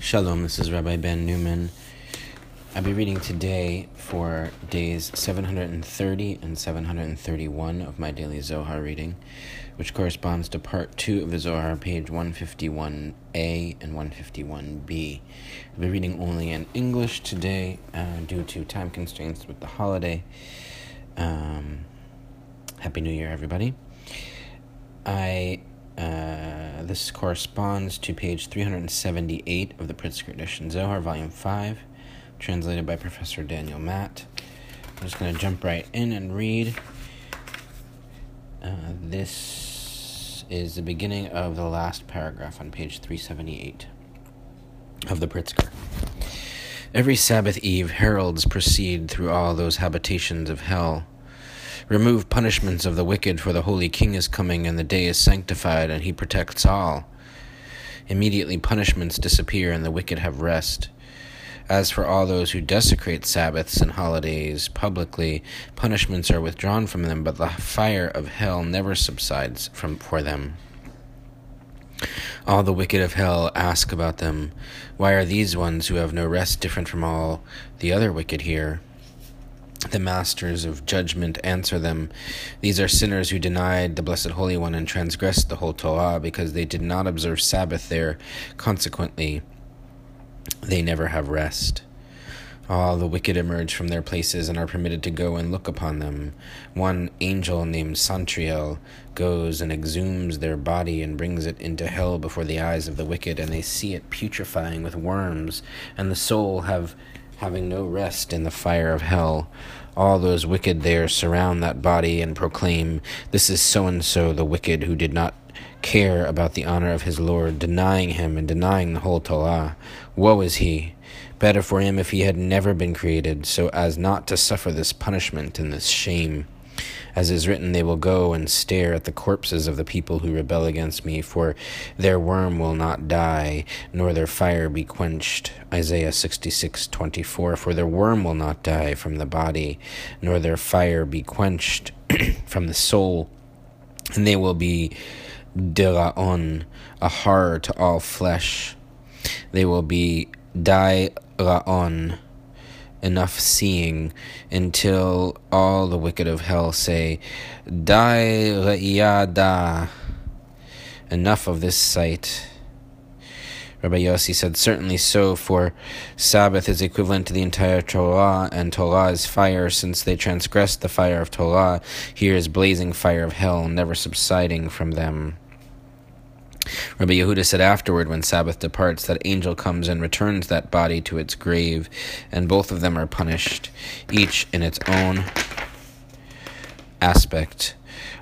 Shalom, this is Rabbi Ben Newman. I'll be reading today for days 730 and 731 of my daily Zohar reading, which corresponds to part 2 of the Zohar, page 151a and 151b. I'll be reading only in English today uh, due to time constraints with the holiday. Um, Happy New Year, everybody. I this corresponds to page 378 of the Pritzker edition, Zohar, volume 5, translated by Professor Daniel Matt. I'm just going to jump right in and read. Uh, this is the beginning of the last paragraph on page 378 of the Pritzker. Every Sabbath eve, heralds proceed through all those habitations of hell Remove punishments of the wicked, for the holy king is coming, and the day is sanctified, and he protects all. Immediately punishments disappear, and the wicked have rest. As for all those who desecrate Sabbaths and holidays publicly, punishments are withdrawn from them, but the fire of hell never subsides from for them. All the wicked of hell ask about them. Why are these ones who have no rest different from all the other wicked here? The masters of judgment answer them These are sinners who denied the Blessed Holy One and transgressed the whole Torah because they did not observe Sabbath there. Consequently, they never have rest. All the wicked emerge from their places and are permitted to go and look upon them. One angel named Santriel goes and exhumes their body and brings it into hell before the eyes of the wicked, and they see it putrefying with worms, and the soul have having no rest in the fire of hell. All those wicked there surround that body and proclaim, This is so and so, the wicked who did not care about the honor of his Lord, denying him and denying the whole Torah. Woe is he! Better for him if he had never been created, so as not to suffer this punishment and this shame. As is written, they will go and stare at the corpses of the people who rebel against me, for their worm will not die, nor their fire be quenched. Isaiah 66:24 For their worm will not die from the body, nor their fire be quenched from the soul, and they will be diraon, a horror to all flesh. They will be diraon enough seeing until all the wicked of hell say, Die ra'iyada. Enough of this sight. Rabbi Yossi said, Certainly so, for Sabbath is equivalent to the entire Torah, and Torah is fire, since they transgressed the fire of Torah. Here is blazing fire of hell, never subsiding from them. Rabbi Yehuda said afterward, when Sabbath departs, that angel comes and returns that body to its grave, and both of them are punished, each in its own aspect.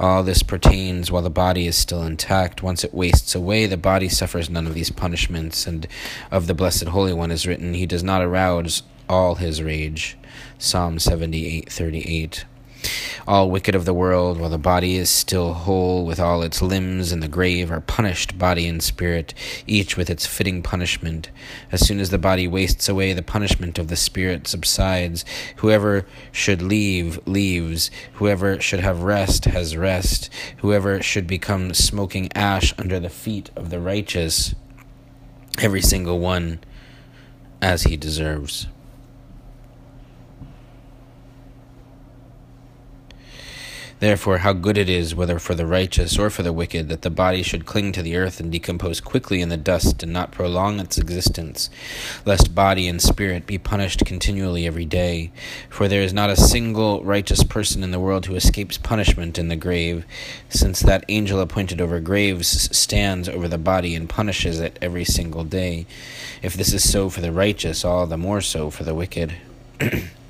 All this pertains while the body is still intact. Once it wastes away, the body suffers none of these punishments, and of the Blessed Holy One is written, He does not arouse all his rage. Psalm 78 38 all wicked of the world, while the body is still whole with all its limbs in the grave, are punished, body and spirit, each with its fitting punishment. As soon as the body wastes away, the punishment of the spirit subsides. Whoever should leave, leaves. Whoever should have rest, has rest. Whoever should become smoking ash under the feet of the righteous, every single one as he deserves. Therefore, how good it is, whether for the righteous or for the wicked, that the body should cling to the earth and decompose quickly in the dust and not prolong its existence, lest body and spirit be punished continually every day. For there is not a single righteous person in the world who escapes punishment in the grave, since that angel appointed over graves stands over the body and punishes it every single day. If this is so for the righteous, all the more so for the wicked.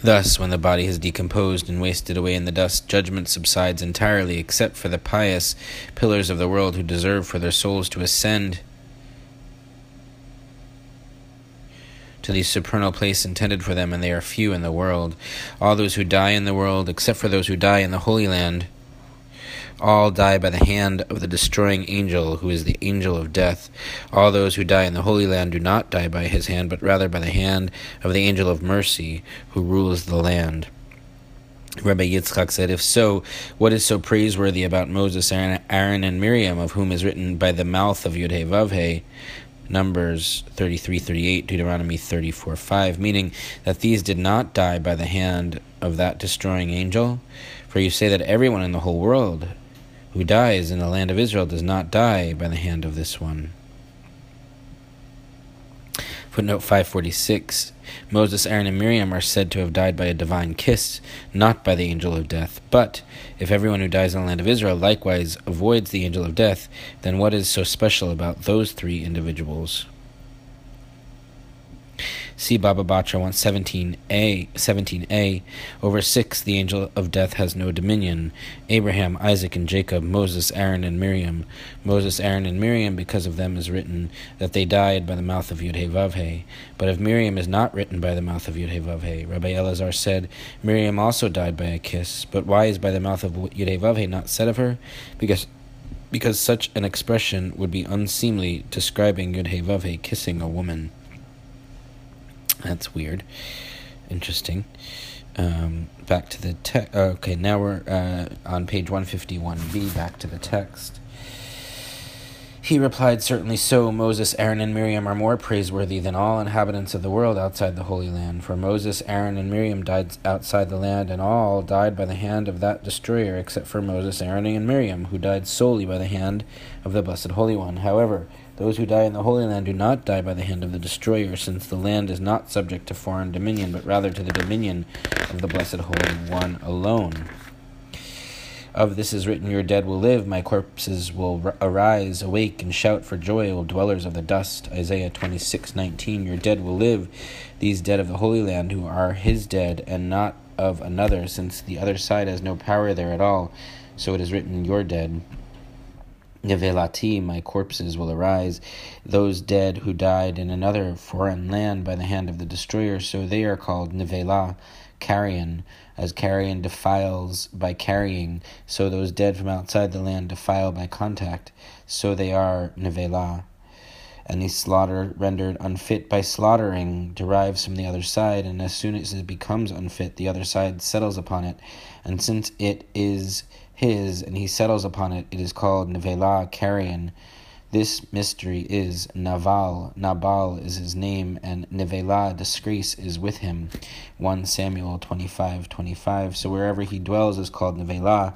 Thus, when the body has decomposed and wasted away in the dust, judgment subsides entirely, except for the pious pillars of the world who deserve for their souls to ascend to the supernal place intended for them, and they are few in the world. All those who die in the world, except for those who die in the Holy Land, all die by the hand of the destroying angel, who is the angel of death. All those who die in the Holy Land do not die by his hand, but rather by the hand of the angel of mercy, who rules the land. Rabbi Yitzchak said, If so, what is so praiseworthy about Moses, Aaron, and Miriam, of whom is written by the mouth of Yudhe Vavhe, Numbers 33 38, Deuteronomy 34 5, meaning that these did not die by the hand of that destroying angel? For you say that everyone in the whole world who dies in the land of Israel does not die by the hand of this one. Footnote 546 Moses, Aaron, and Miriam are said to have died by a divine kiss, not by the angel of death. But if everyone who dies in the land of Israel likewise avoids the angel of death, then what is so special about those three individuals? See Baba Batra 117a, 17a. Over six, the angel of death has no dominion. Abraham, Isaac, and Jacob, Moses, Aaron, and Miriam. Moses, Aaron, and Miriam, because of them is written that they died by the mouth of Yudhe But if Miriam is not written by the mouth of Yudhe Rabbi Elazar said, Miriam also died by a kiss. But why is by the mouth of Yudhe not said of her? Because because such an expression would be unseemly, describing Yudhe kissing a woman. That's weird. Interesting. Um, back to the text. Okay, now we're uh, on page 151b, back to the text. He replied, Certainly so. Moses, Aaron, and Miriam are more praiseworthy than all inhabitants of the world outside the Holy Land. For Moses, Aaron, and Miriam died outside the land, and all died by the hand of that destroyer, except for Moses, Aaron, and Miriam, who died solely by the hand of the Blessed Holy One. However, those who die in the Holy Land do not die by the hand of the destroyer, since the land is not subject to foreign dominion, but rather to the dominion of the Blessed Holy One alone. Of this is written, Your dead will live, my corpses will arise, awake, and shout for joy, O dwellers of the dust. Isaiah 26 19. Your dead will live, these dead of the Holy Land, who are his dead, and not of another, since the other side has no power there at all. So it is written, Your dead. Nevelati, my corpses will arise, those dead who died in another foreign land by the hand of the destroyer, so they are called Nevela, carrion, as carrion defiles by carrying, so those dead from outside the land defile by contact, so they are Nevela. Any slaughter rendered unfit by slaughtering derives from the other side, and as soon as it becomes unfit, the other side settles upon it, and since it is his, and he settles upon it. It is called Nevela Carrion. This mystery is Naval. Nabal is his name, and Nevela, disgrace, is with him. 1 Samuel 25 25. So wherever he dwells is called Nevela.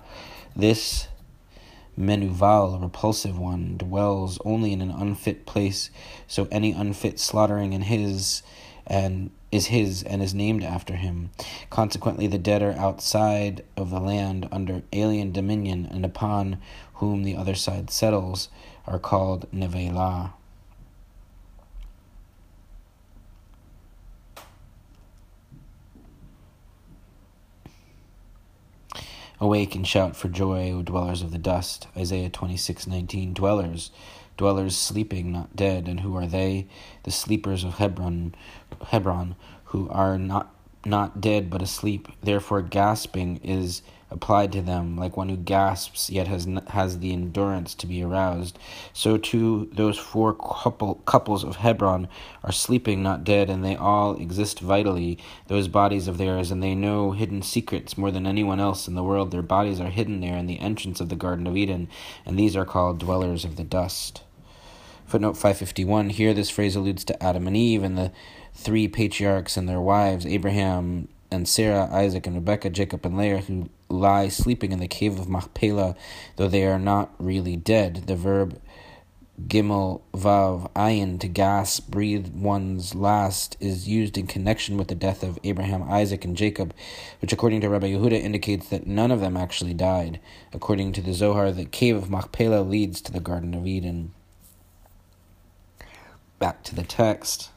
This Menuval, repulsive one, dwells only in an unfit place, so any unfit slaughtering in his and is his and is named after him. Consequently, the dead are outside of the land under alien dominion, and upon whom the other side settles are called Nevela. Awake and shout for joy, O dwellers of the dust. Isaiah 26:19 Dwellers dwellers sleeping, not dead. And who are they? The sleepers of Hebron, Hebron, who are not not dead but asleep. Therefore, gasping is applied to them, like one who gasps yet has has the endurance to be aroused. So too, those four couple couples of Hebron are sleeping, not dead, and they all exist vitally. Those bodies of theirs, and they know hidden secrets more than anyone else in the world. Their bodies are hidden there in the entrance of the Garden of Eden, and these are called dwellers of the dust. Footnote 551 here, this phrase alludes to Adam and Eve and the three patriarchs and their wives, Abraham and Sarah, Isaac and Rebekah, Jacob and Leah, who lie sleeping in the cave of Machpelah, though they are not really dead. The verb gimel vav ayin to gasp, breathe one's last, is used in connection with the death of Abraham, Isaac, and Jacob, which, according to Rabbi Yehuda, indicates that none of them actually died. According to the Zohar, the cave of Machpelah leads to the Garden of Eden back to the text.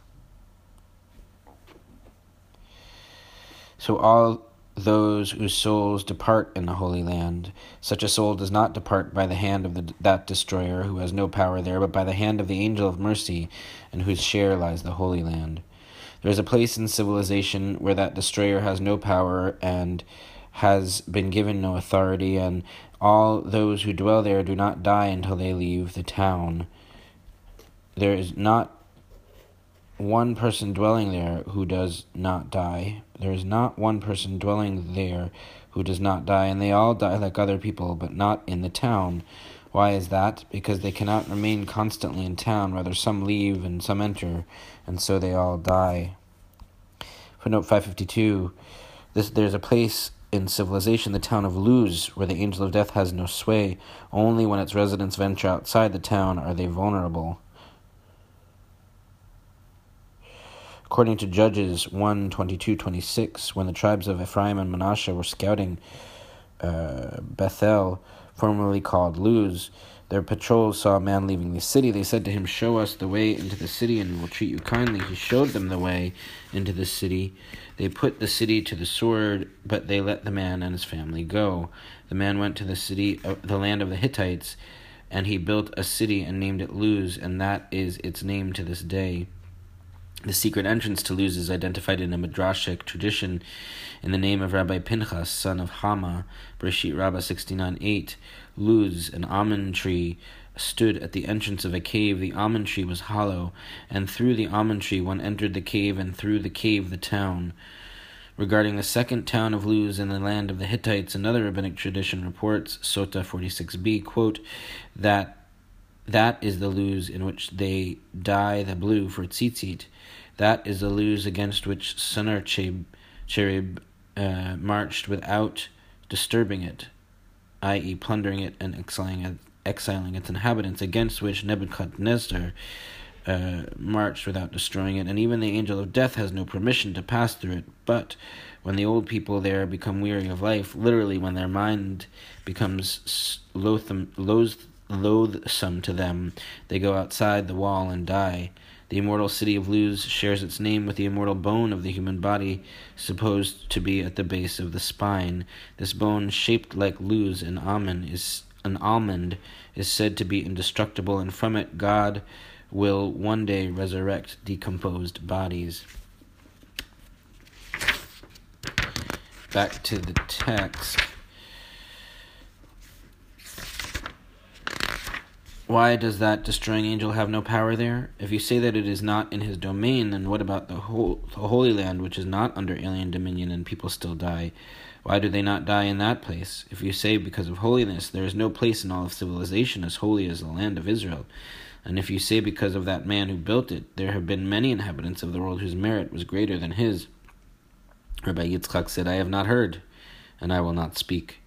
So all those whose souls depart in the Holy Land, such a soul does not depart by the hand of the, that destroyer who has no power there, but by the hand of the angel of mercy, in whose share lies the Holy Land. There is a place in civilization where that destroyer has no power and has been given no authority, and all those who dwell there do not die until they leave the town. There is not one person dwelling there who does not die. There is not one person dwelling there who does not die, and they all die like other people, but not in the town. Why is that? Because they cannot remain constantly in town, rather, some leave and some enter, and so they all die. Footnote 552 this, There's a place in civilization, the town of Luz, where the angel of death has no sway. Only when its residents venture outside the town are they vulnerable. According to Judges 1 22 26, when the tribes of Ephraim and Manasseh were scouting uh, Bethel, formerly called Luz, their patrols saw a man leaving the city. They said to him, Show us the way into the city, and we'll treat you kindly. He showed them the way into the city. They put the city to the sword, but they let the man and his family go. The man went to the city, uh, the land of the Hittites, and he built a city and named it Luz, and that is its name to this day. The secret entrance to Luz is identified in a Midrashic tradition in the name of Rabbi Pinchas, son of Hama, Breshit Rabbah 69 8. Luz, an almond tree, stood at the entrance of a cave. The almond tree was hollow, and through the almond tree one entered the cave, and through the cave the town. Regarding the second town of Luz in the land of the Hittites, another rabbinic tradition reports, Sota 46b, quote, that that is the Luz in which they dye the blue for tzitzit. That is the Luz against which Sennacherib uh, marched without disturbing it, i.e., plundering it and exiling, exiling its inhabitants, against which Nebuchadnezzar uh, marched without destroying it, and even the angel of death has no permission to pass through it. But when the old people there become weary of life, literally when their mind becomes loathsome, loath, loathsome to them, they go outside the wall and die. The immortal city of Luz shares its name with the immortal bone of the human body, supposed to be at the base of the spine. This bone, shaped like Luz, an almond, is an almond, is said to be indestructible, and from it God will one day resurrect decomposed bodies. Back to the text. Why does that destroying angel have no power there? If you say that it is not in his domain, then what about the, whole, the Holy Land, which is not under alien dominion and people still die? Why do they not die in that place? If you say because of holiness, there is no place in all of civilization as holy as the land of Israel. And if you say because of that man who built it, there have been many inhabitants of the world whose merit was greater than his. Rabbi Yitzchak said, I have not heard, and I will not speak.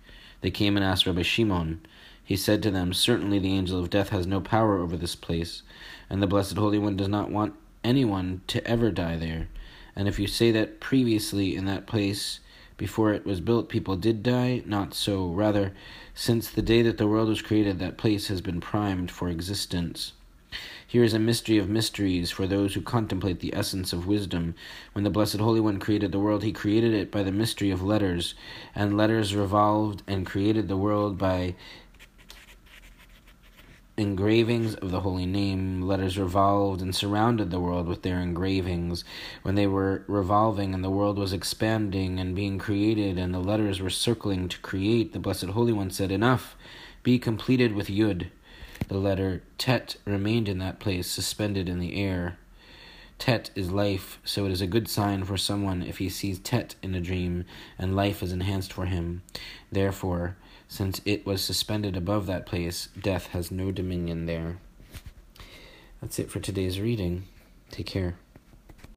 They came and asked Rabbi Shimon. He said to them, Certainly the angel of death has no power over this place, and the Blessed Holy One does not want anyone to ever die there. And if you say that previously in that place, before it was built, people did die, not so. Rather, since the day that the world was created, that place has been primed for existence. Here is a mystery of mysteries for those who contemplate the essence of wisdom. When the Blessed Holy One created the world, he created it by the mystery of letters, and letters revolved and created the world by engravings of the holy name. Letters revolved and surrounded the world with their engravings. When they were revolving and the world was expanding and being created, and the letters were circling to create, the Blessed Holy One said, Enough, be completed with Yud. The letter Tet remained in that place, suspended in the air. Tet is life, so it is a good sign for someone if he sees Tet in a dream, and life is enhanced for him. Therefore, since it was suspended above that place, death has no dominion there. That's it for today's reading. Take care.